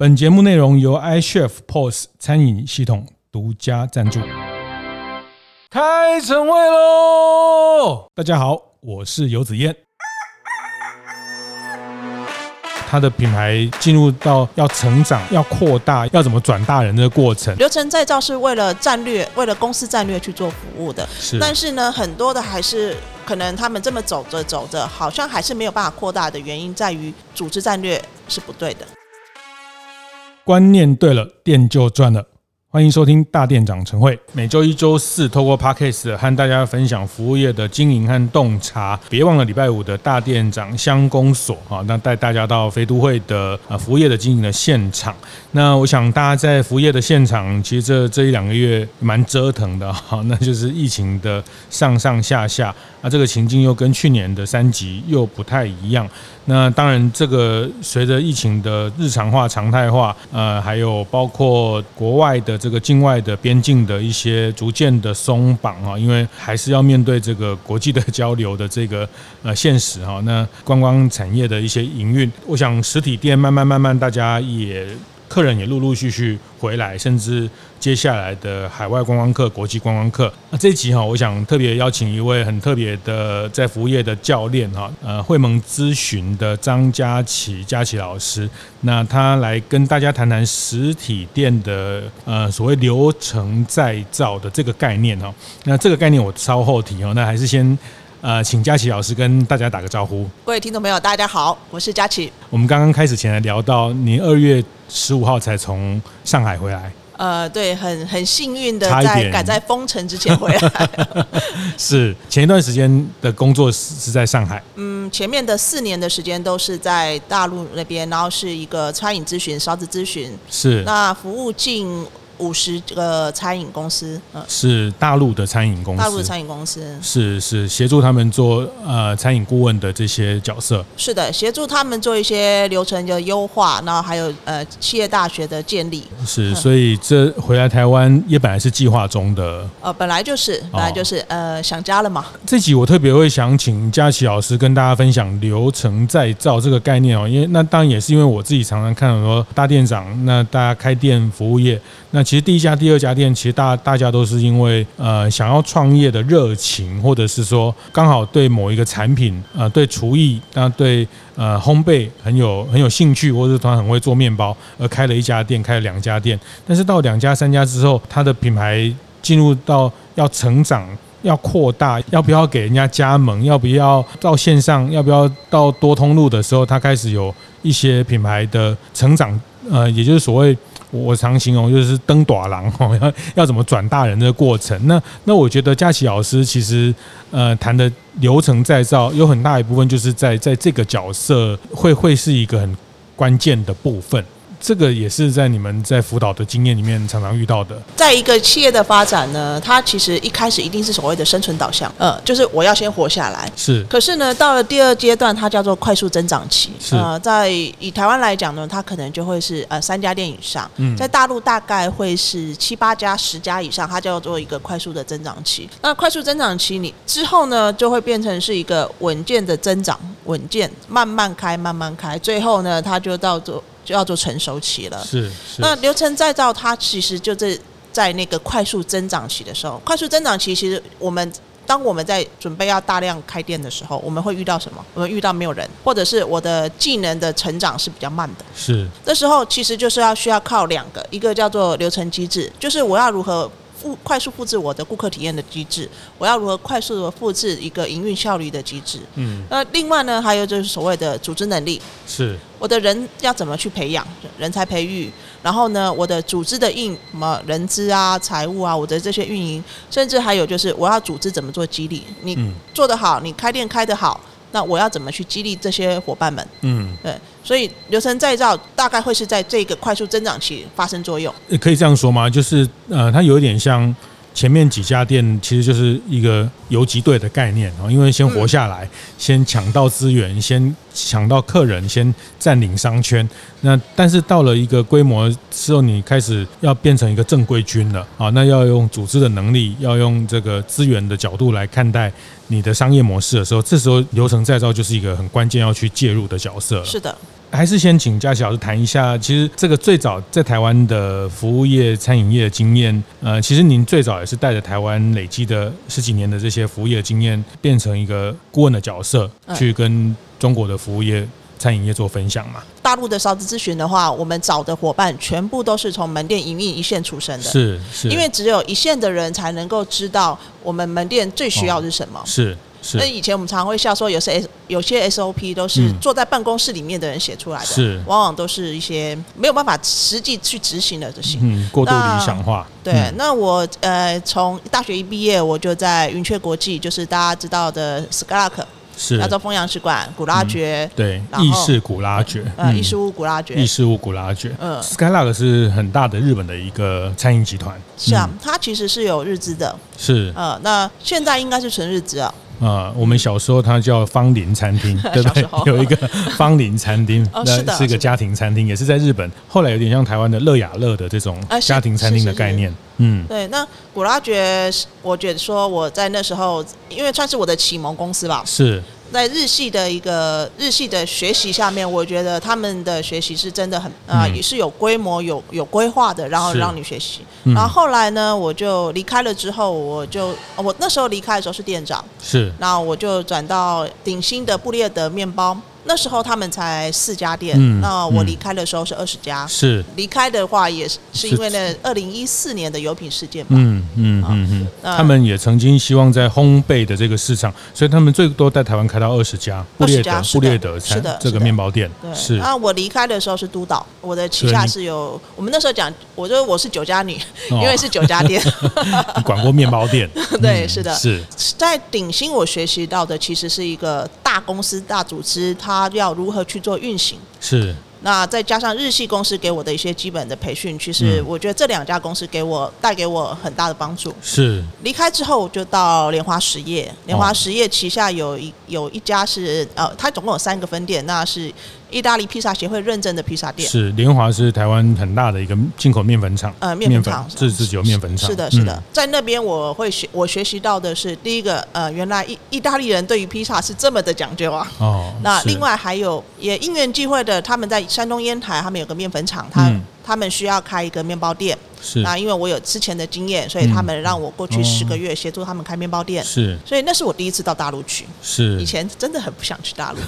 本节目内容由 iChef POS 餐饮系统独家赞助。开晨会喽！大家好，我是游子燕。他的品牌进入到要成长、要扩大、要怎么转大人的过程，流程再造是为了战略、为了公司战略去做服务的。是，但是呢，很多的还是可能他们这么走着走着，好像还是没有办法扩大的原因在于组织战略是不对的。观念对了，店就赚了。欢迎收听大店长晨会，每周一、周四透过 Podcast 和大家分享服务业的经营和洞察。别忘了礼拜五的大店长乡公所啊，那带大家到肥都会的啊服务业的经营的现场。那我想大家在服务业的现场，其实这这一两个月蛮折腾的哈，那就是疫情的上上下下，那这个情境又跟去年的三级又不太一样。那当然，这个随着疫情的日常化、常态化，呃，还有包括国外的这个境外的边境的一些逐渐的松绑啊，因为还是要面对这个国际的 交流的这个呃现实哈。那观光产业的一些营运，我想实体店慢慢慢慢，大家也。客人也陆陆续续回来，甚至接下来的海外观光客、国际观光客。那这一集哈，我想特别邀请一位很特别的在服务业的教练哈，呃，会盟咨询的张佳琪佳琪老师，那他来跟大家谈谈实体店的呃所谓流程再造的这个概念哈。那这个概念我稍后提哦，那还是先。呃，请佳琪老师跟大家打个招呼。各位听众朋友，大家好，我是佳琪。我们刚刚开始前来聊到，你二月十五号才从上海回来。呃，对，很很幸运的在赶在封城之前回来。是前一段时间的工作是是在上海。嗯，前面的四年的时间都是在大陆那边，然后是一个餐饮咨询、勺子咨询。是。那服务近。五十个餐饮公司，嗯，是大陆的餐饮公司，大陆的餐饮公司。是是协助他们做呃餐饮顾问的这些角色，是的，协助他们做一些流程的优化，然后还有呃企业大学的建立，是，所以这回来台湾也本来是计划中的，呃，本来就是本来就是呃想家了嘛。这集我特别会想请佳琪老师跟大家分享流程再造这个概念哦，因为那当然也是因为我自己常常看很多大店长，那大家开店服务业。那其实第一家、第二家店，其实大大家都是因为呃想要创业的热情，或者是说刚好对某一个产品，呃对厨艺，那对呃烘焙很有很有兴趣，或者是他很会做面包，而开了一家店，开了两家店。但是到两家、三家之后，他的品牌进入到要成长、要扩大，要不要给人家加盟，要不要到线上，要不要到多通路的时候，他开始有一些品牌的成长，呃，也就是所谓。我常形容就是登短廊 哦，要要怎么转大人的过程。那那我觉得佳琪老师其实呃谈的流程再造有很大一部分就是在在这个角色会会是一个很关键的部分。这个也是在你们在辅导的经验里面常常遇到的。在一个企业的发展呢，它其实一开始一定是所谓的生存导向，呃，就是我要先活下来。是。可是呢，到了第二阶段，它叫做快速增长期。是。呃，在以台湾来讲呢，它可能就会是呃三家店以上。嗯。在大陆大概会是七八家、十家以上，它叫做一个快速的增长期。那快速增长期你之后呢，就会变成是一个稳健的增长，稳健慢慢开，慢慢开，最后呢，它就到做。就要做成熟期了。是。是。那流程再造，它其实就是在那个快速增长期的时候，快速增长期其实我们当我们在准备要大量开店的时候，我们会遇到什么？我们遇到没有人，或者是我的技能的成长是比较慢的。是。这时候其实就是要需要靠两个，一个叫做流程机制，就是我要如何。复快速复制我的顾客体验的机制，我要如何快速的复制一个营运效率的机制？嗯，那另外呢，还有就是所谓的组织能力，是我的人要怎么去培养人才培育，然后呢，我的组织的运什么人资啊、财务啊，我的这些运营，甚至还有就是我要组织怎么做激励，你做得好，你开店开得好。那我要怎么去激励这些伙伴们？嗯，对，所以流程再造大概会是在这个快速增长期发生作用。可以这样说吗？就是呃，它有一点像。前面几家店其实就是一个游击队的概念啊，因为先活下来，先抢到资源，先抢到客人，先占领商圈。那但是到了一个规模之后，你开始要变成一个正规军了啊，那要用组织的能力，要用这个资源的角度来看待你的商业模式的时候，这时候流程再造就是一个很关键要去介入的角色了。是的。还是先请嘉琪老师谈一下，其实这个最早在台湾的服务业、餐饮业的经验，呃，其实您最早也是带着台湾累积的十几年的这些服务业经验，变成一个顾问的角色，去跟中国的服务业、餐饮业做分享嘛。大陆的勺子咨询的话，我们找的伙伴全部都是从门店营运一线出身的，是是，因为只有一线的人才能够知道我们门店最需要的是什么，哦、是。那以前我们常常会笑说，有些 S 有些 SOP 都是坐在办公室里面的人写出来的，是。往往都是一些没有办法实际去执行的这些，嗯，过度理想化。对，嗯、那我呃从大学一毕业，我就在云雀国际，就是大家知道的 Skylark 是。亚洲风洋食馆、古拉爵，嗯、对，意式古拉爵，呃，意式屋古拉爵，意式屋古拉爵，嗯，Skylark 是很大的日本的一个餐饮集团，是啊，它其实是有日资的，是，呃，那现在应该是纯日资啊。啊、呃，我们小时候它叫芳林餐厅，对不对？有一个芳林餐厅，那是一个家庭餐厅，也是在日本。后来有点像台湾的乐雅乐的这种家庭餐厅的概念。嗯，对。那古拉爵，我觉得说我在那时候，因为算是我的启蒙公司吧。是。在日系的一个日系的学习下面，我觉得他们的学习是真的很啊、呃，也是有规模、有有规划的，然后让你学习。然后后来呢，我就离开了之后，我就我那时候离开的时候是店长，是，那我就转到鼎新的布列德面包。那时候他们才四家店，嗯、那我离开的时候是二十家。是离开的话，也是是因为那二零一四年的油品事件嘛。嗯嗯嗯嗯。他们也曾经希望在烘焙的这个市场，所以他们最多在台湾开到二十家。布列德，布列德是的，这个面包店。对。是。那我离开的时候是督导，我的旗下是有，我们那时候讲，我就我是酒家女，因为是酒家店。你管过面包店？对，是的。是。在鼎新，我学习到的其实是一个大公司、大组织。他要如何去做运行？是。那再加上日系公司给我的一些基本的培训，其实我觉得这两家公司给我带给我很大的帮助。是。离开之后，我就到莲花实业。莲花实业旗下有一有一家是呃，它总共有三个分店，那是。意大利披萨协会认证的披萨店是联华，是台湾很大的一个进口面粉厂。呃，面粉厂自自己有面粉厂。是的，是的，嗯、在那边我会学，我学习到的是第一个，呃，原来意意大利人对于披萨是这么的讲究啊。哦。那另外还有也因缘际会的，他们在山东烟台，他们有个面粉厂，他、嗯、他们需要开一个面包店。是那因为我有之前的经验，所以他们让我过去十个月协助他们开面包店。是，所以那是我第一次到大陆去。是，以前真的很不想去大陆，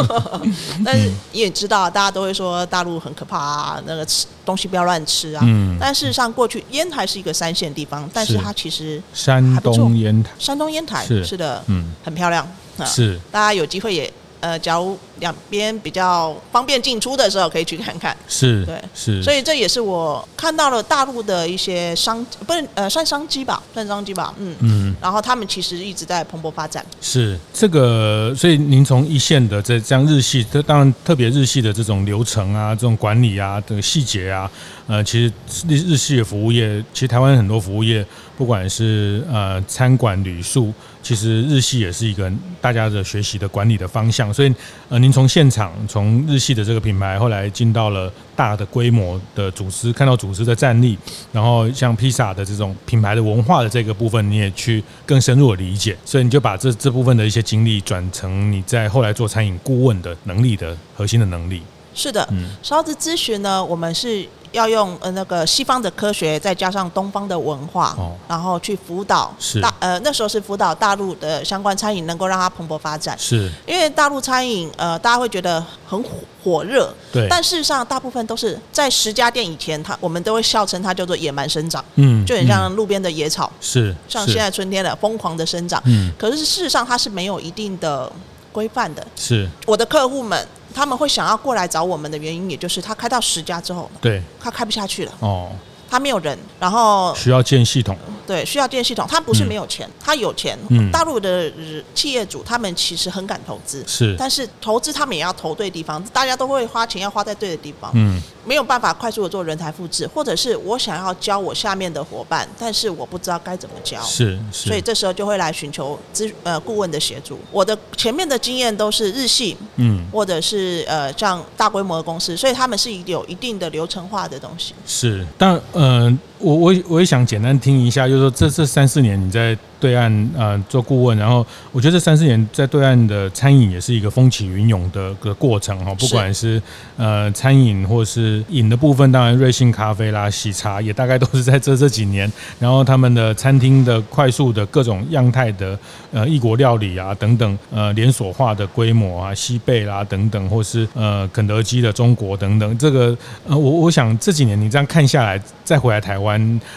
但是你也知道，大家都会说大陆很可怕啊，那个吃东西不要乱吃啊。嗯。但事实上，过去烟台是一个三线地方，但是它其实山东烟台，山东烟台是的，嗯，很漂亮。是，大家有机会也。呃，假如两边比较方便进出的时候，可以去看看。是，对，是，所以这也是我看到了大陆的一些商，不是呃，算商机吧，算商机吧，嗯嗯。然后他们其实一直在蓬勃发展。是这个，所以您从一线的这这样日系，这当然特别日系的这种流程啊，这种管理啊的细节啊，呃，其实日日系的服务业，其实台湾很多服务业，不管是呃餐馆、旅宿。其实日系也是一个大家的学习的管理的方向，所以呃，您从现场从日系的这个品牌，后来进到了大的规模的组织，看到组织的战力，然后像披萨的这种品牌的文化的这个部分，你也去更深入的理解，所以你就把这这部分的一些经历转成你在后来做餐饮顾问的能力的核心的能力。是的，嗯，勺子咨询呢，我们是。要用呃那个西方的科学，再加上东方的文化，哦、然后去辅导大呃那时候是辅导大陆的相关餐饮，能够让它蓬勃发展。是，因为大陆餐饮呃大家会觉得很火火热，对，但事实上大部分都是在十家店以前，它我们都会笑称它叫做野蛮生长，嗯，就很像路边的野草，是、嗯，像现在春天的疯狂的生长，嗯，可是事实上它是没有一定的规范的，是，我的客户们。他们会想要过来找我们的原因，也就是他开到十家之后，对，他开不下去了。哦。他没有人，然后需要建系统。对，需要建系统。他不是没有钱，嗯、他有钱。嗯、大陆的企业主他们其实很敢投资，是，但是投资他们也要投对地方。大家都会花钱，要花在对的地方。嗯，没有办法快速的做人才复制，或者是我想要教我下面的伙伴，但是我不知道该怎么教。是，是，所以这时候就会来寻求咨呃顾问的协助。我的前面的经验都是日系，嗯，或者是呃像大规模的公司，所以他们是有一定的流程化的东西。是，但呃。嗯，我我我也想简单听一下，就是说这这三四年你在对岸呃做顾问，然后我觉得这三四年在对岸的餐饮也是一个风起云涌的个过程哈，不管是呃餐饮或是饮的部分，当然瑞幸咖啡啦、喜茶也大概都是在这这几年，然后他们的餐厅的快速的各种样态的呃异国料理啊等等呃连锁化的规模啊，西贝啦等等，或是呃肯德基的中国等等，这个呃我我想这几年你这样看下来，再回来台湾，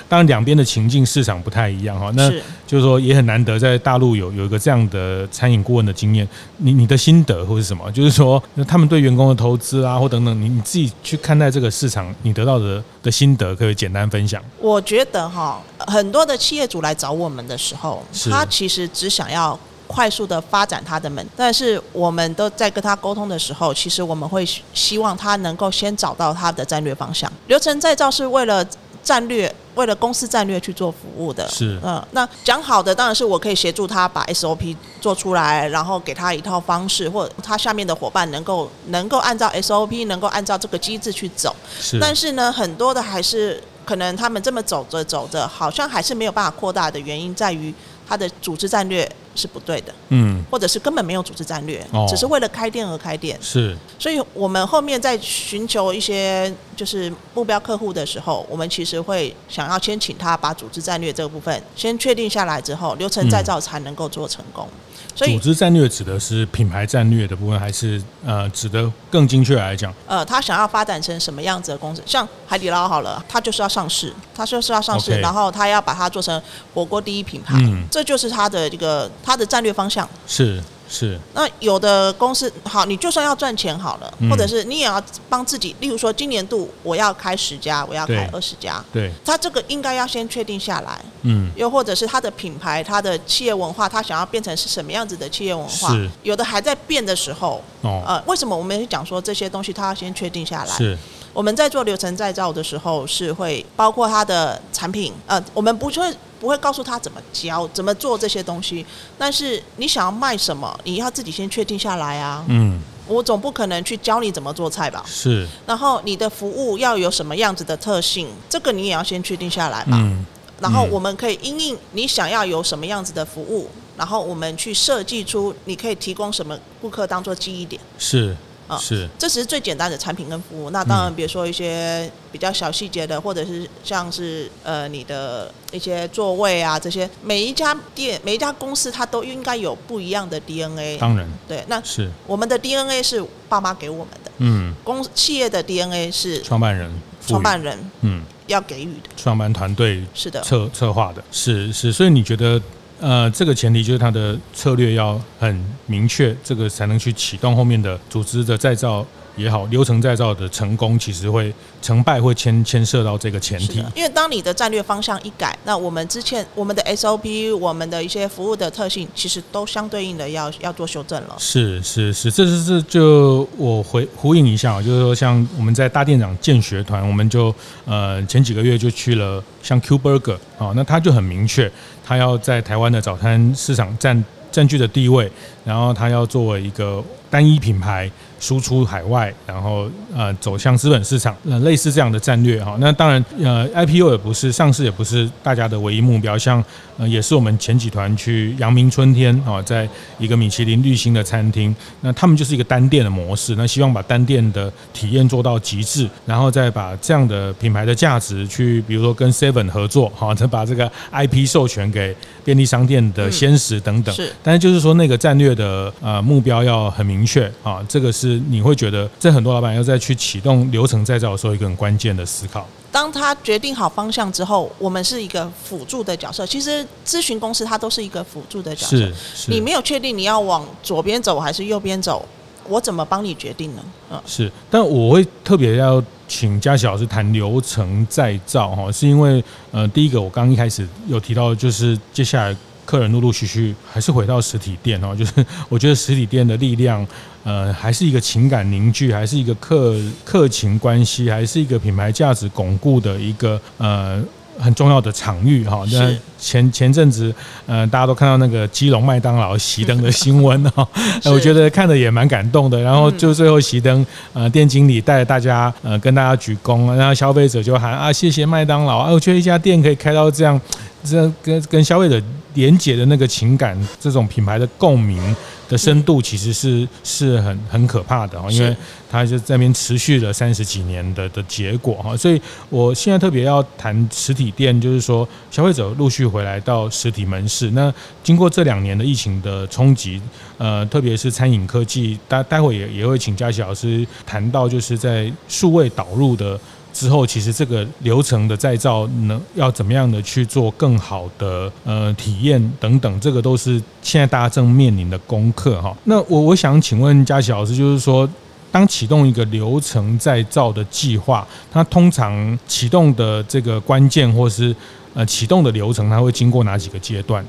当然两边的情境市场不太一样哈，那就是说也很难得在大陆有有一个这样的餐饮顾问的经验，你你的心得或是什么？就是说他们对员工的投资啊或等等，你你自己去看待这个市场，你得到的的心得可以简单分享。我觉得哈，很多的企业主来找我们的时候，他其实只想要。快速的发展他的门，但是我们都在跟他沟通的时候，其实我们会希望他能够先找到他的战略方向。流程再造是为了战略，为了公司战略去做服务的。是，嗯，那讲好的当然是我可以协助他把 SOP 做出来，然后给他一套方式，或他下面的伙伴能够能够按照 SOP，能够按照这个机制去走。是，但是呢，很多的还是可能他们这么走着走着，好像还是没有办法扩大的原因在于。他的组织战略是不对的，嗯，或者是根本没有组织战略，哦，只是为了开店而开店，是。所以我们后面在寻求一些就是目标客户的时候，我们其实会想要先请他把组织战略这个部分先确定下来之后，流程再造才能够做成功。嗯所以，组织战略指的是品牌战略的部分，还是呃，指的更精确来讲？呃，他想要发展成什么样子的公司？像海底捞好了，他就是要上市，他就是要上市然后他要把它做成火锅第一品牌，嗯，这就是他的这个他的战略方向。是。是，那有的公司好，你就算要赚钱好了，嗯，或者是你也要帮自己，例如说今年度我要开十家，我要开二十家，对，他这个应该要先确定下来，嗯，又或者是他的品牌、他的企业文化，他想要变成是什么样子的企业文化，是，有的还在变的时候，哦，呃，为什么我们讲说这些东西他要先确定下来？是。我们在做流程再造的时候，是会包括他的产品，呃，我们不会不会告诉他怎么教、怎么做这些东西。但是你想要卖什么，你要自己先确定下来啊。嗯，我总不可能去教你怎么做菜吧？是。然后你的服务要有什么样子的特性，这个你也要先确定下来吧。嗯。然后我们可以因应你想要有什么样子的服务，然后我们去设计出你可以提供什么顾客当做记忆点。是。啊，是，这是最简单的产品跟服务。那当然，比如说一些比较小细节的，或者是像是呃你的一些座位啊这些，每一家店、每一家公司，它都应该有不一样的 DNA。当然，对，那是我们的 DNA 是爸妈给我们的。嗯，公企业的 DNA 是创办人，创办人嗯要给予的。创办团队是的，策策划的，是是，所以你觉得？呃，这个前提就是它的策略要很明确，这个才能去启动后面的组织的再造也好，流程再造的成功，其实会成败会牵牵涉到这个前提。因为当你的战略方向一改，那我们之前我们的 SOP，我们的一些服务的特性，其实都相对应的要要做修正了。是是是，这是这就我回呼应一下，就是说像我们在大店长建学团，我们就呃前几个月就去了像 Q Burger 啊，那他就很明确。他要在台湾的早餐市场占占据的地位，然后他要作为一个单一品牌。输出海外，然后呃走向资本市场，呃类似这样的战略哈。那当然呃 IPO 也不是上市，也不是大家的唯一目标。像呃也是我们前几团去阳明春天啊，在一个米其林绿星的餐厅，那他们就是一个单店的模式，那希望把单店的体验做到极致，然后再把这样的品牌的价值去，比如说跟 Seven 合作哈，再把这个 IP 授权给便利商店的鲜食等等。是，但是就是说那个战略的呃目标要很明确啊，这个是。你会觉得，这很多老板要再去启动流程再造的时候，一个很关键的思考。当他决定好方向之后，我们是一个辅助的角色。其实咨询公司它都是一个辅助的角色。是，是你没有确定你要往左边走还是右边走，我怎么帮你决定呢？嗯，是。但我会特别要请嘉琪老师谈流程再造哈，是因为呃，第一个我刚一开始有提到，就是接下来。客人陆陆续续还是回到实体店哦，就是我觉得实体店的力量，呃，还是一个情感凝聚，还是一个客客情关系，还是一个品牌价值巩固的一个呃很重要的场域哈。那前前阵子，呃，大家都看到那个基隆麦当劳熄灯的新闻 哈，我觉得看的也蛮感动的。然后就最后熄灯，呃，店经理带着大家呃跟大家鞠躬，然后消费者就喊啊谢谢麦当劳啊，我觉得一家店可以开到这样，这样跟跟消费者。连接的那个情感，这种品牌的共鸣的深度，其实是是很很可怕的哦，因为它就在那边持续了三十几年的的结果哈，所以我现在特别要谈实体店，就是说消费者陆续回来到实体门市，那经过这两年的疫情的冲击，呃，特别是餐饮科技，待待会也也会请佳琪老师谈到，就是在数位导入的。之后，其实这个流程的再造能要怎么样的去做更好的呃体验等等，这个都是现在大家正面临的功课哈。那我我想请问佳琪老师，就是说，当启动一个流程再造的计划，它通常启动的这个关键或是呃启动的流程，它会经过哪几个阶段？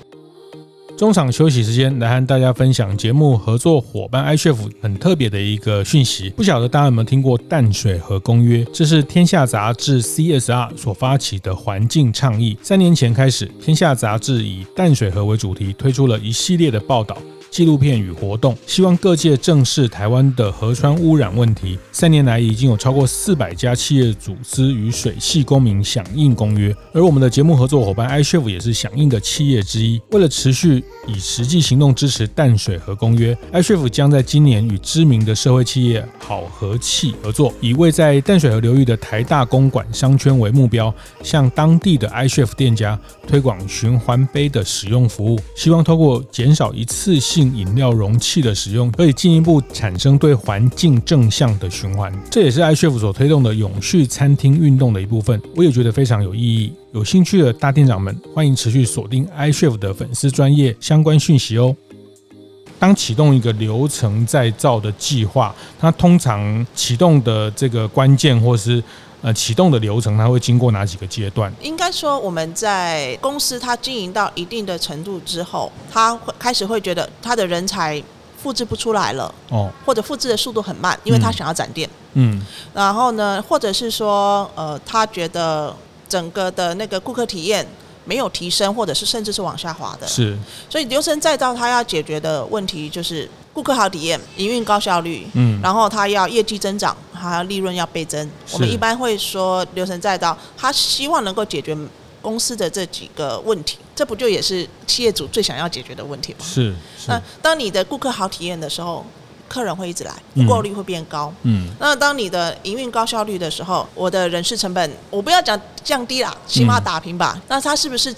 中场休息时间，来和大家分享节目合作伙伴 iCHEF 很特别的一个讯息。不晓得大家有没有听过淡水河公约？这是天下杂志 CSR 所发起的环境倡议。三年前开始，天下杂志以淡水河为主题，推出了一系列的报道。纪录片与活动，希望各界正视台湾的河川污染问题。三年来，已经有超过四百家企业组织与水系公民响应公约，而我们的节目合作伙伴 iCHEF 也是响应的企业之一。为了持续以实际行动支持淡水河公约，iCHEF 将在今年与知名的社会企业好和气合作，以位在淡水河流域的台大公馆商圈为目标，向当地的 iCHEF 店家推广循环杯的使用服务，希望透过减少一次性饮料容器的使用，可以进一步产生对环境正向的循环。这也是 iCHEF 所推动的永续餐厅运动的一部分。我也觉得非常有意义。有兴趣的大店长们，欢迎持续锁定 iCHEF 的粉丝专业相关讯息哦。当启动一个流程再造的计划，它通常启动的这个关键或是呃，启动的流程，它会经过哪几个阶段？应该说，我们在公司它经营到一定的程度之后，它会开始会觉得它的人才复制不出来了，哦，或者复制的速度很慢，因为他想要展店，嗯，然后呢，或者是说，呃，他觉得整个的那个顾客体验没有提升，或者是甚至是往下滑的，是，所以流程再造，它要解决的问题就是。顾客好体验，营运高效率，嗯，然后它要业绩增长，还要利润要倍增。我们一般会说流程再造，他希望能够解决公司的这几个问题，这不就也是企业主最想要解决的问题吗？是。那当你的顾客好体验的时候。客人会一直来，复购率会变高。嗯，那当你的营运高效率的时候，我的人事成本，我不要讲降低啦，起码打平吧。嗯、那他是不是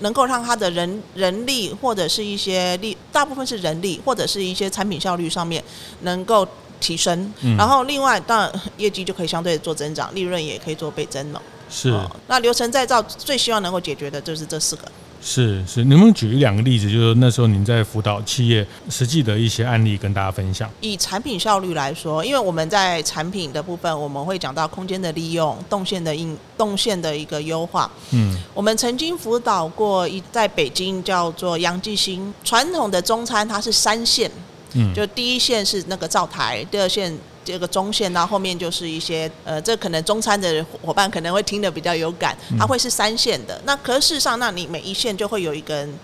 能够让他的人人力或者是一些力，大部分是人力或者是一些产品效率上面能够提升？嗯、然后另外，当然业绩就可以相对做增长，利润也可以做倍增了。是、哦。那流程再造最希望能够解决的就是这四个。是是，能不能举一两个例子？就是那时候您在辅导企业实际的一些案例跟大家分享。以产品效率来说，因为我们在产品的部分，我们会讲到空间的利用、动线的应动线的一个优化。嗯，我们曾经辅导过一在北京叫做杨继新传统的中餐，它是三线，嗯，就第一线是那个灶台，第二线。这个中线到后面就是一些呃，这可能中餐的伙伴可能会听得比较有感，它会是三线的。那可是事实上，那你每一线就会有一个人，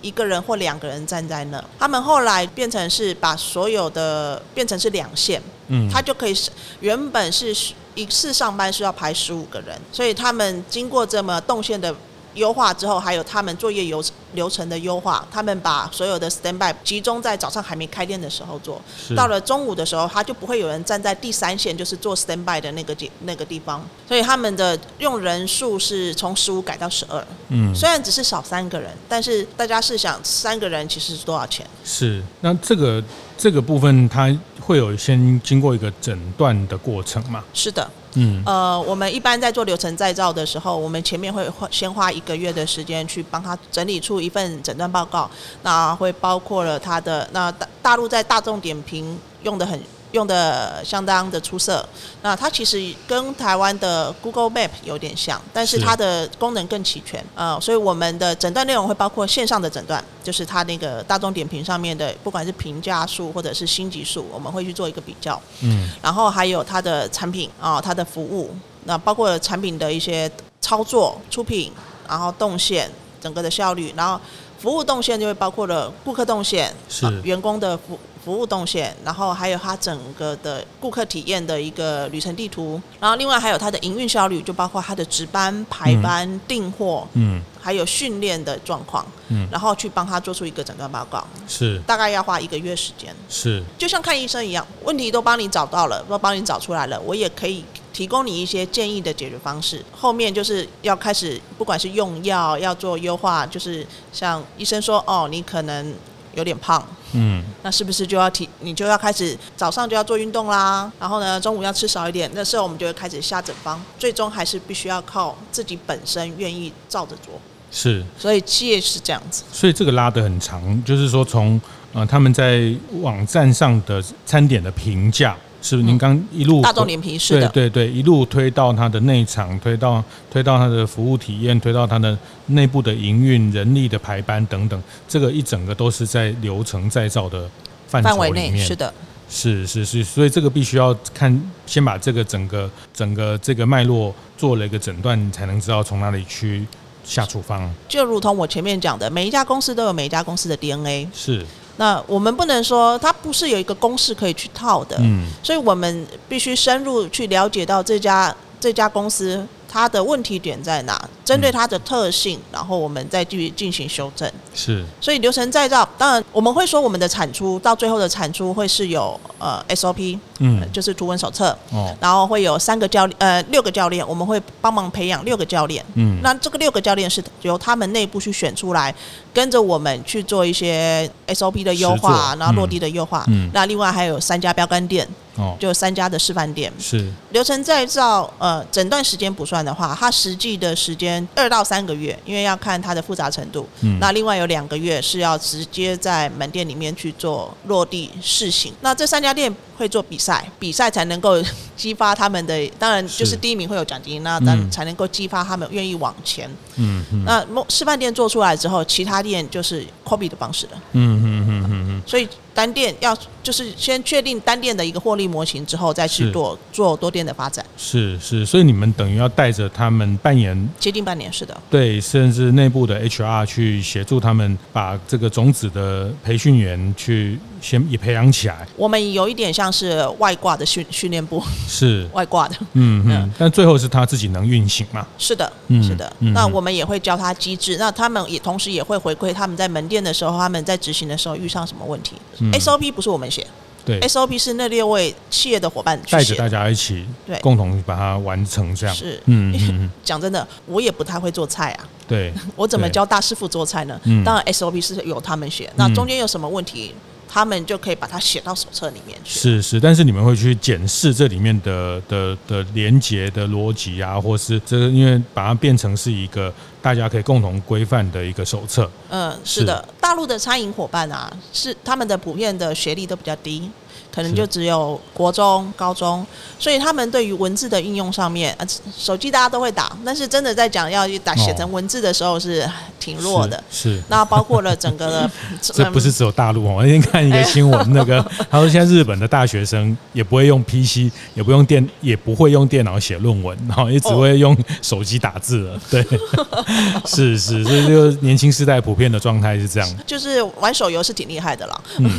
一个人或两个人站在那。他们后来变成是把所有的变成是两线，嗯，他就可以是原本是一次上班是要排十五个人，所以他们经过这么动线的。优化之后，还有他们作业流流程的优化，他们把所有的 stand by 集中在早上还没开店的时候做，到了中午的时候，他就不会有人站在第三线，就是做 stand by 的那个地那个地方，所以他们的用人数是从十五改到十二。嗯，虽然只是少三个人，但是大家试想，三个人其实是多少钱？是，那这个这个部分，它会有先经过一个诊断的过程吗？是的。嗯，呃，我们一般在做流程再造的时候，我们前面会花先花一个月的时间去帮他整理出一份诊断报告，那会包括了他的那大大陆在大众点评用的很。用的相当的出色，那它其实跟台湾的 Google Map 有点像，但是它的功能更齐全。啊、呃，所以我们的诊断内容会包括线上的诊断，就是它那个大众点评上面的，不管是评价数或者是星级数，我们会去做一个比较，嗯，然后还有它的产品啊、呃，它的服务，那包括产品的一些操作、出品，然后动线整个的效率，然后服务动线就会包括了顾客动线，是、呃、员工的服。服务动线，然后还有它整个的顾客体验的一个旅程地图，然后另外还有它的营运效率，就包括它的值班、排班、嗯、订货，嗯，还有训练的状况，嗯，然后去帮他做出一个诊断报告，是。大概要花一个月时间，是。就像看医生一样，问题都帮你找到了，都帮你找出来了，我也可以提供你一些建议的解决方式。后面就是要开始，不管是用药要做优化，就是像医生说，哦，你可能。有点胖，嗯，那是不是就要提？你就要开始早上就要做运动啦，然后呢，中午要吃少一点。那时候我们就会开始下整方，最终还是必须要靠自己本身愿意照着做。是，所以企业是这样子。所以这个拉得很长，就是说从呃他们在网站上的餐点的评价。是不是您刚一路、嗯、大众点评是的，对对对，一路推到它的内场，推到推到它的服务体验，推到它的内部的营运、人力的排班等等，这个一整个都是在流程再造的范围里面。是的，是是是，所以这个必须要看，先把这个整个整个这个脉络做了一个诊断，才能知道从哪里去下处方。就如同我前面讲的，每一家公司都有每一家公司的 DNA。是。那我们不能说它不是有一个公式可以去套的，嗯，所以我们必须深入去了解到这家这家公司它的问题点在哪，针对它的特性，然后我们再去进行修正。是，所以流程再造，当然我们会说我们的产出到最后的产出会是有呃 SOP，嗯，就是图文手册，哦，然后会有三个教，呃，六个教练，我们会帮忙培养六个教练，嗯，那这个六个教练是由他们内部去选出来，跟着我们去做一些 SOP 的优化，然后落地的优化，嗯，那另外还有三家标杆店。哦，就三家的示范店是流程再造，呃，整段时间不算的话，它实际的时间二到三个月，因为要看它的复杂程度。嗯，那另外有两个月是要直接在门店里面去做落地试行。那这三家店会做比赛，比赛才能够激发他们的，当然就是第一名会有奖金，那当然才能够激发他们愿意往前。嗯嗯。那示范店做出来之后，其他店就是 copy 的方式了。嗯嗯嗯嗯嗯。所以。单店要就是先确定单店的一个获利模型之后，再去做做多店的发展。是是，所以你们等于要带着他们半年，接近半年，是的。对，甚至内部的 HR 去协助他们把这个种子的培训员去先也培养起来。我们有一点像是外挂的训训练部，是 外挂的。嗯嗯。但最后是他自己能运行嘛？是的，是的。那我们也会教他机制，那他们也同时也会回馈他们在门店的时候，他们在执行的时候遇上什么问题。SOP 不是我们写，对，SOP 是那六位企业的伙伴带着大家一起，对，共同把它完成这样。是，嗯嗯。讲真的，我也不太会做菜啊。对，我怎么教大师傅做菜呢？当然 SOP 是由他们写，那中间有什么问题？他们就可以把它写到手册里面去。是是，但是你们会去检视这里面的的的连接的逻辑啊，或是这个，因为把它变成是一个大家可以共同规范的一个手册。嗯，是的，大陆的餐饮伙伴啊，是他们的普遍的学历都比较低。可能就只有国中、高中，所以他们对于文字的应用上面，呃，手机大家都会打，但是真的在讲要打写成文字的时候是挺弱的。是，那包括了整个的，这不是只有大陆哦。我那天看一个新闻，那个 他说现在日本的大学生也不会用 PC，也不用电，也不会用电脑写论文，然后也只会用手机打字了。对，是是，这就年轻世代普遍的状态是这样。就是玩手游是挺厉害的啦。嗯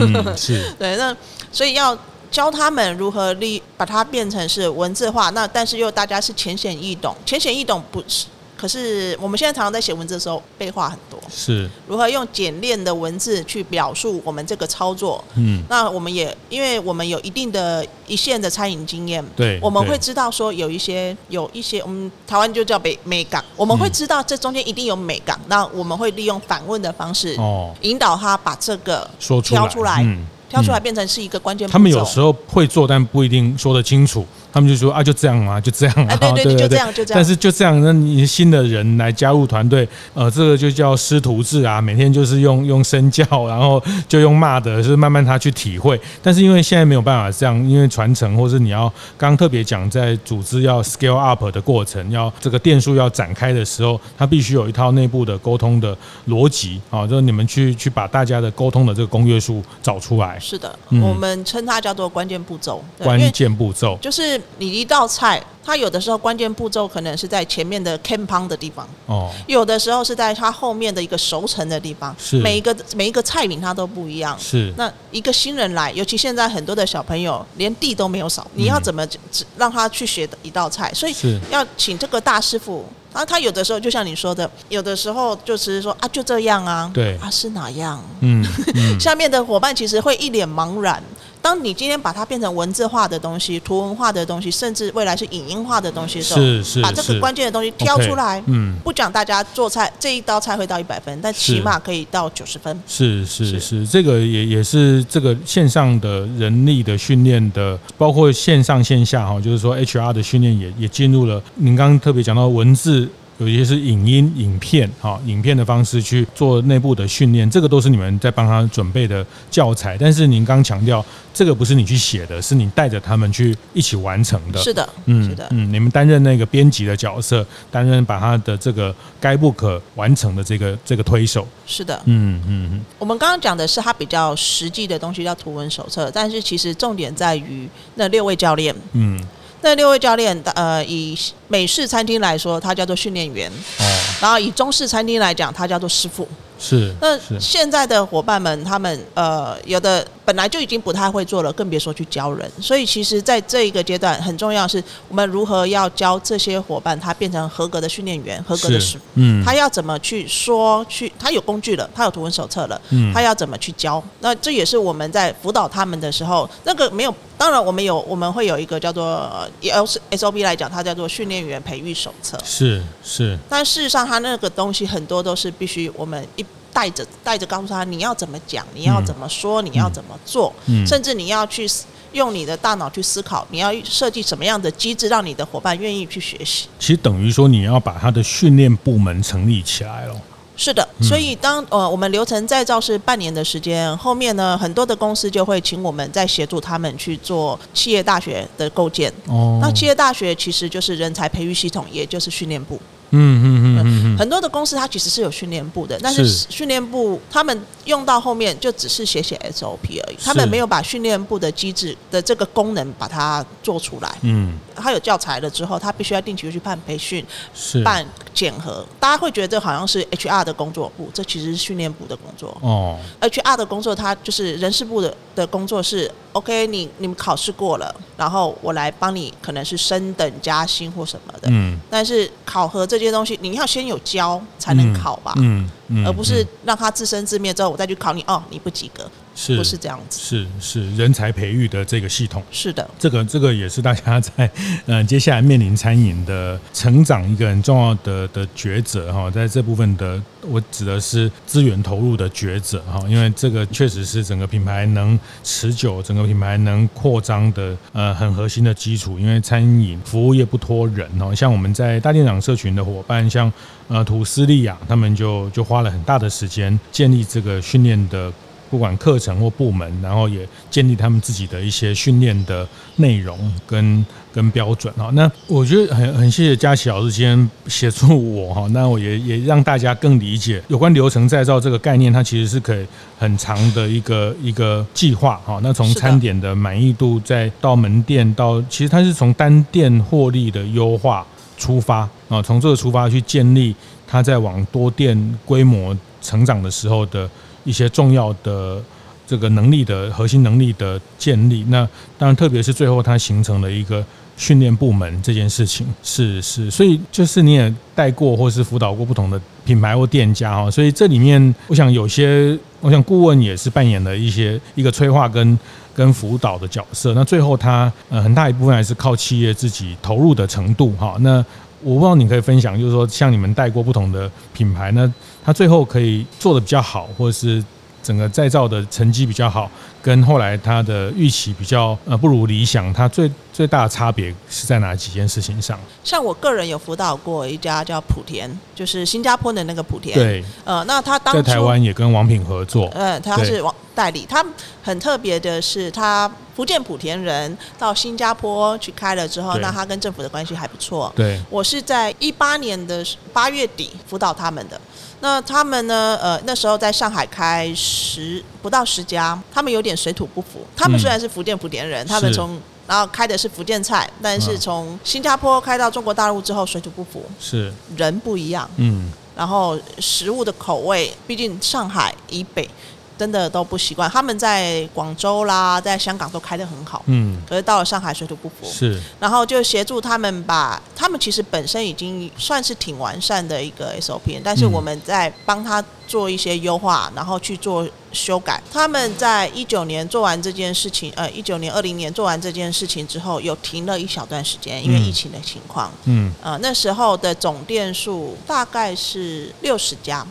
嗯，是对那。所以要教他们如何利把它变成是文字化，那但是又大家是浅显易懂，浅显易懂不是？可是我们现在常常在写文字的时候，废话很多。是如何用简练的文字去表述我们这个操作？嗯，那我们也因为我们有一定的一线的餐饮经验，对，我们会知道说有一些有一些，我们台湾就叫美美港，我们会知道这中间一定有美港，那我们会利用反问的方式，哦，引导他把这个说出来。挑出来变成是一个关键。他们有时候会做，但不一定说得清楚。他们就说啊，就这样啊，就这样啊，对对 对，就这样就这样。但是就这样，那你新的人来加入团队，呃，这个就叫师徒制啊，每天就是用用身教，然后就用骂的，就是慢慢他去体会。但是因为现在没有办法这样，因为传承或是你要刚刚特别讲，在组织要 scale up 的过程，要这个店数要展开的时候，他必须有一套内部的沟通的逻辑啊，就是你们去去把大家的沟通的这个公约数找出来。是的，嗯、我们称它叫做关键步骤。关键步骤就是。你一道菜，它有的时候关键步骤可能是在前面的 can pan 的地方，哦，有的时候是在它后面的一个熟成的地方，是每一个每一个菜品它都不一样。是那一个新人来，尤其现在很多的小朋友连地都没有扫，你要怎么只让他去学一道菜？所以是要请这个大师傅。啊，他有的时候就像你说的，有的时候就是说啊，就这样啊，对，啊是哪样？嗯，嗯 下面的伙伴其实会一脸茫然。当你今天把它变成文字化的东西、图文化的东西，甚至未来是影音化的东西的时候，是是，把这个关键的东西挑出来，嗯，不讲大家做菜这一道菜会到一百分，但起码可以到九十分。是是是，是，这个也也是这个线上的人力的训练的，包括线上线下哈，就是说 HR 的训练也也进入了。您刚刚特别讲到文字。有一些是影音、影片，哈，影片的方式去做内部的训练，这个都是你们在帮他准备的教材。但是您刚强调，这个不是你去写的，是你带着他们去一起完成的。是的，嗯，是的，嗯，你们担任那个编辑的角色，担任把他的这个该不可完成的这个这个推手。是的，嗯嗯嗯。我们刚刚讲的是他比较实际的东西，叫图文手册，但是其实重点在于那六位教练。嗯。那六位教练，呃，以美式餐厅来说，他叫做训练员；哦，然后以中式餐厅来讲，他叫做师傅。是。那现在的伙伴们，他们呃，有的本来就已经不太会做了，更别说去教人。所以，其实在这一个阶段，很重要的是我们如何要教这些伙伴，他变成合格的训练员、合格的师傅。嗯。他要怎么去说？去他有工具了，他有图文手册了。嗯。他要怎么去教？那这也是我们在辅导他们的时候，那个没有。当然，我们有我们会有一个叫做 S O B 来讲，它叫做训练员培育手册。是是。但事实上，它那个东西很多都是必须我们一带着带着告诉他，你要怎么讲，你要怎么说，嗯、你要怎么做，嗯、甚至你要去用你的大脑去思考，你要设计什么样的机制，让你的伙伴愿意去学习。其实等于说，你要把他的训练部门成立起来了。是的，所以当呃我们流程再造是半年的时间，后面呢很多的公司就会请我们再协助他们去做企业大学的构建。哦，那企业大学其实就是人才培育系统，也就是训练部。嗯嗯嗯嗯，很多的公司它其实是有训练部的，但是训练部他们用到后面就只是写写 SOP 而已，他们没有把训练部的机制的这个功能把它做出来。嗯，他有教材了之后，他必须要定期去办培训，是办检核。大家会觉得这好像是 HR 的工作部，这其实是训练部的工作。哦，HR 的工作，它就是人事部的的工作是 OK，你你们考试过了，然后我来帮你，可能是升等加薪或什么的。嗯，但是考核这些东西，你要先有教才能考吧？嗯，嗯，而不是让他自生自灭之后，我再去考你哦，你不及格。是不是这样子？是是人才培育的这个系统。是的，这个这个也是大家在呃接下来面临餐饮的成长一个很重要的的抉择哈，在这部分的我指的是资源投入的抉择哈，因为这个确实是整个品牌能持久、整个品牌能扩张的呃很核心的基础。因为餐饮服务业不拖人哈，像我们在大店长社群的伙伴，像呃土斯利亚，他们就就花了很大的时间建立这个训练的。不管课程或部门，然后也建立他们自己的一些训练的内容跟跟标准哈。那我觉得很很谢谢佳琪老师今天协助我哈。那我也 也让大家更理解有关流程再造这个概念，它其实是可以很长的一个一个计划哈。那从餐点的满意度再到门店到，其实它是从单店获利的优化出发啊，从这个出发去建立它在往多店规模成长的时候的。一些重要的这个能力的核心能力的建立，那当然特别是最后它形成了一个训练部门这件事情，是是，所以就是你也带过或是辅导过不同的品牌或店家哈，所以这里面我想有些，我想顾问也是扮演了一些一个催化跟跟辅导的角色，那最后他呃很大一部分还是靠企业自己投入的程度哈，那。我不知道你可以分享，就是说像你们带过不同的品牌，那它最后可以做的比较好，或者是整个再造的成绩比较好，跟后来他的预期比较呃不如理想，它最最大的差别是在哪几件事情上？像我个人有辅导过一家叫莆田，就是新加坡的那个莆田。对。呃，那他当初在台湾也跟王品合作。呃，他是王代理。他很特别的是，他福建莆田人到新加坡去开了之后，那他跟政府的关系还不错。对。我是在一八年的八月底辅导他们的。那他们呢？呃，那时候在上海开十不到十家，他们有点水土不服。他们虽然是福建莆田人，他们从然后开的是福建菜，但是从新加坡开到中国大陆之后水土不服，是人不一样，嗯，然后食物的口味，毕竟上海以北。真的都不习惯，他们在广州啦，在香港都开得很好，嗯，可是到了上海水土不服，是，然后就协助他们把，他们其实本身已经算是挺完善的一个 SOP，但是我们在帮他做一些优化，然后去做修改。他们在一九年做完这件事情，呃，一九年、二零年做完这件事情之后，有停了一小段时间，因为疫情的情况，嗯，呃，那时候的总店数大概是六十家。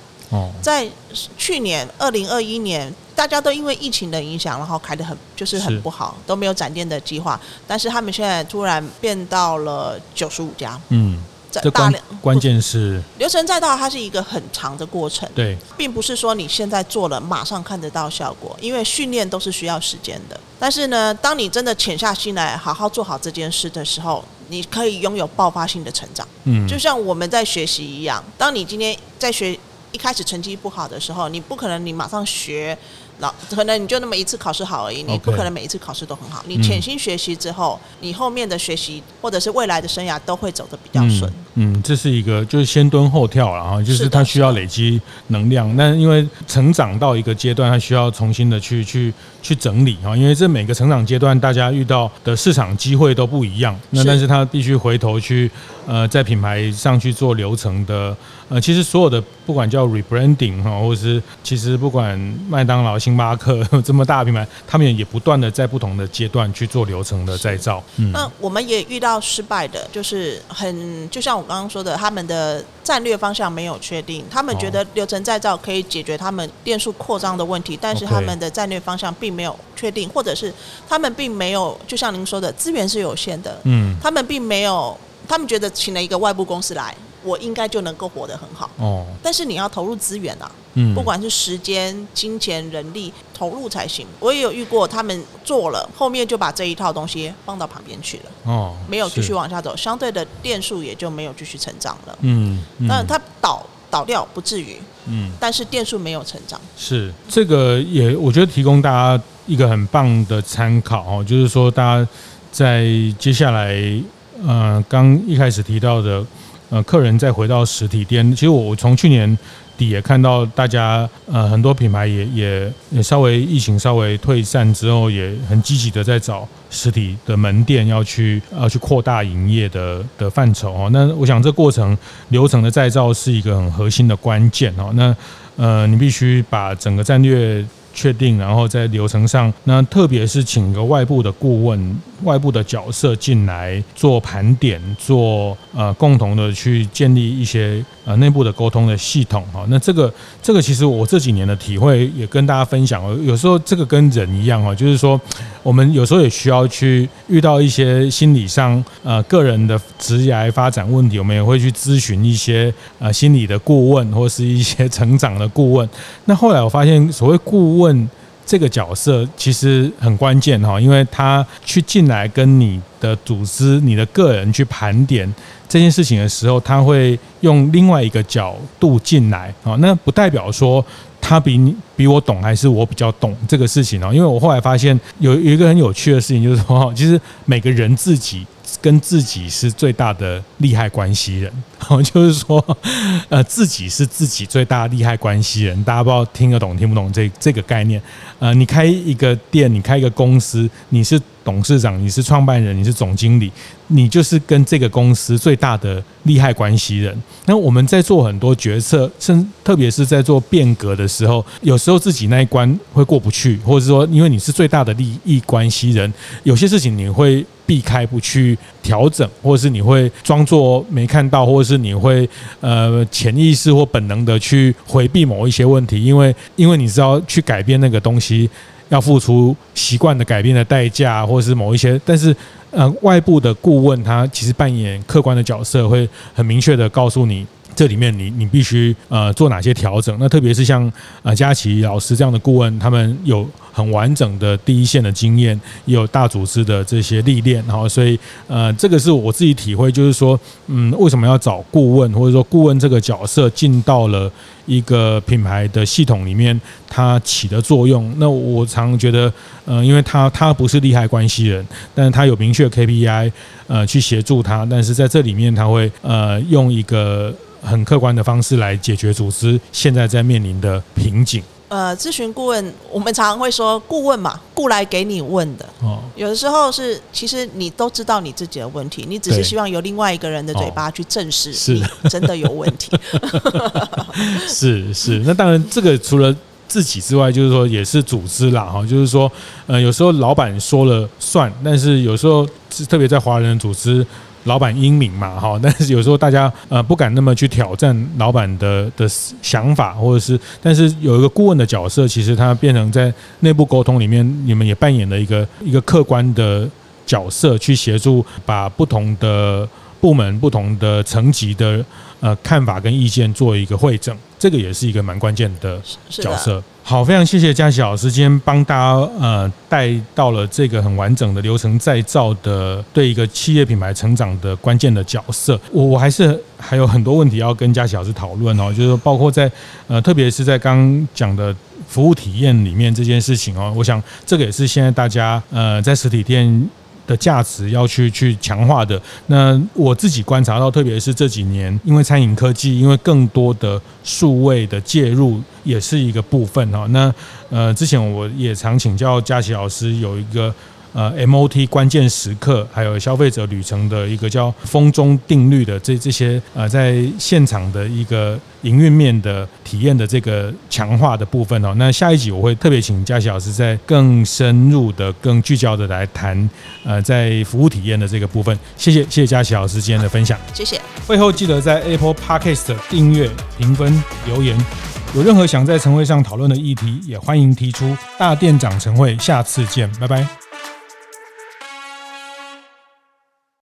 在去年二零二一年，大家都因为疫情的影响，然后开的很就是很不好，都没有展店的计划。但是他们现在突然变到了九十五家。嗯，在大量关键是流程再到，它是一个很长的过程。对，并不是说你现在做了马上看得到效果，因为训练都是需要时间的。但是呢，当你真的潜下心来，好好做好这件事的时候，你可以拥有爆发性的成长。嗯，就像我们在学习一样，当你今天在学。一开始成绩不好的时候，你不可能你马上学。老可能你就那么一次考试好而已，你不可能每一次考试都很好。你潜心学习之后，你后面的学习或者是未来的生涯都会走得比较顺。嗯，这是一个就是先蹲后跳，然后就是他需要累积能量。那因为成长到一个阶段，他需要重新的去去去整理啊，因为这每个成长阶段大家遇到的市场机会都不一样。那但是他必须回头去呃在品牌上去做流程的呃，其实所有的不管叫 rebranding 哈，或者是其实不管麦当劳。星巴克 这么大的品牌，他们也不断的在不同的阶段去做流程的再造。嗯，那我们也遇到失败的，就是很就像我刚刚说的，他们的战略方向没有确定，他们觉得流程再造可以解决他们店数扩张的问题，但是他们的战略方向并没有确定，或者是他们并没有，就像您说的，资源是有限的。嗯，他们并没有，他们觉得请了一个外部公司来。我应该就能够活得很好。哦，但是你要投入资源啊，嗯，不管是时间、金钱、人力投入才行。我也有遇过，他们做了，后面就把这一套东西放到旁边去了，哦，没有继续往下走，相对的店数也就没有继续成长了，嗯，那它倒倒掉不至于，嗯，但是店数没有成长，是。这个也我觉得提供大家一个很棒的参考哦，就是说大家在接下来，呃，刚一开始提到的。呃，客人再回到实体店，其实我我从去年底也看到大家呃很多品牌也也也稍微疫情稍微退散之后，也很积极的在找实体的门店要去要去扩大营业的的范畴哦。那我想这过程流程的再造是一个很核心的关键哦。那呃，你必须把整个战略。确定，然后在流程上，那特别是请个外部的顾问、外部的角色进来做盘点，做呃共同的去建立一些呃内部的沟通的系统哈。那这个这个其实我这几年的体会也跟大家分享。有时候这个跟人一样哈，就是说我们有时候也需要去遇到一些心理上呃个人的职业发展问题，我们也会去咨询一些呃心理的顾问或是一些成长的顾问。那后来我发现，所谓顾问。问这个角色其实很关键哈，因为他去进来跟你的组织、你的个人去盘点这件事情的时候，他会用另外一个角度进来啊。那不代表说他比你比我懂，还是我比较懂这个事情哦。因为我后来发现有有一个很有趣的事情，就是说，其实每个人自己。跟自己是最大的利害关系人，就是说，呃，自己是自己最大的利害关系人。大家不知道听得懂听不懂这这个概念？呃，你开一个店，你开一个公司，你是董事长，你是创办人，你是总经理，你就是跟这个公司最大的利害关系人。那我们在做很多决策，甚特别是在做变革的时候，有时候自己那一关会过不去，或者说，因为你是最大的利益关系人，有些事情你会。避开不去调整，或者是你会装作没看到，或者是你会呃潜意识或本能的去回避某一些问题，因为因为你知道去改变那个东西要付出习惯的改变的代价，或者是某一些，但是呃外部的顾问他其实扮演客观的角色，会很明确的告诉你这里面你你必须呃做哪些调整？那特别是像呃佳琪老师这样的顾问，他们有很完整的第一线的经验，也有大组织的这些历练，然后所以呃这个是我自己体会，就是说嗯为什么要找顾问，或者说顾问这个角色进到了一个品牌的系统里面，它起的作用。那我常觉得呃因为他他不是利害关系人，但是他有明确 KPI 呃去协助他，但是在这里面他会呃用一个。很客观的方式来解决组织现在在面临的瓶颈。呃，咨询顾问，我们常常会说顾问嘛，顾来给你问的。哦。有的时候是，其实你都知道你自己的问题，你只是希望由另外一个人的嘴巴去证实你真的有问题。是是，那当然，这个除了自己之外，就是说也是组织啦哈，就是说，呃，有时候老板说了算，但是有时候特别在华人的组织。老板英明嘛，哈，但是有时候大家呃不敢那么去挑战老板的的想法，或者是，但是有一个顾问的角色，其实他变成在内部沟通里面，你们也扮演了一个一个客观的角色，去协助把不同的部门、不同的层级的呃看法跟意见做一个会诊，这个也是一个蛮关键的角色。好，非常谢谢佳琪老师今天帮大家呃带到了这个很完整的流程再造的对一个企业品牌成长的关键的角色。我我还是还有很多问题要跟佳琪老师讨论哦，就是包括在呃特别是在刚讲的服务体验里面这件事情哦，我想这个也是现在大家呃在实体店。的价值要去去强化的。那我自己观察到，特别是这几年，因为餐饮科技，因为更多的数位的介入，也是一个部分哈。那呃，之前我也常请教佳琪老师，有一个。呃，MOT 关键时刻，还有消费者旅程的一个叫风中定律的这这些呃，在现场的一个营运面的体验的这个强化的部分哦。那下一集我会特别请佳琪老师再更深入的、更聚焦的来谈呃，在服务体验的这个部分。谢谢，谢谢佳琪老师今天的分享。谢谢。会后记得在 Apple Podcast 订阅、评分、留言。有任何想在晨会上讨论的议题，也欢迎提出。大店长晨会，下次见，拜拜。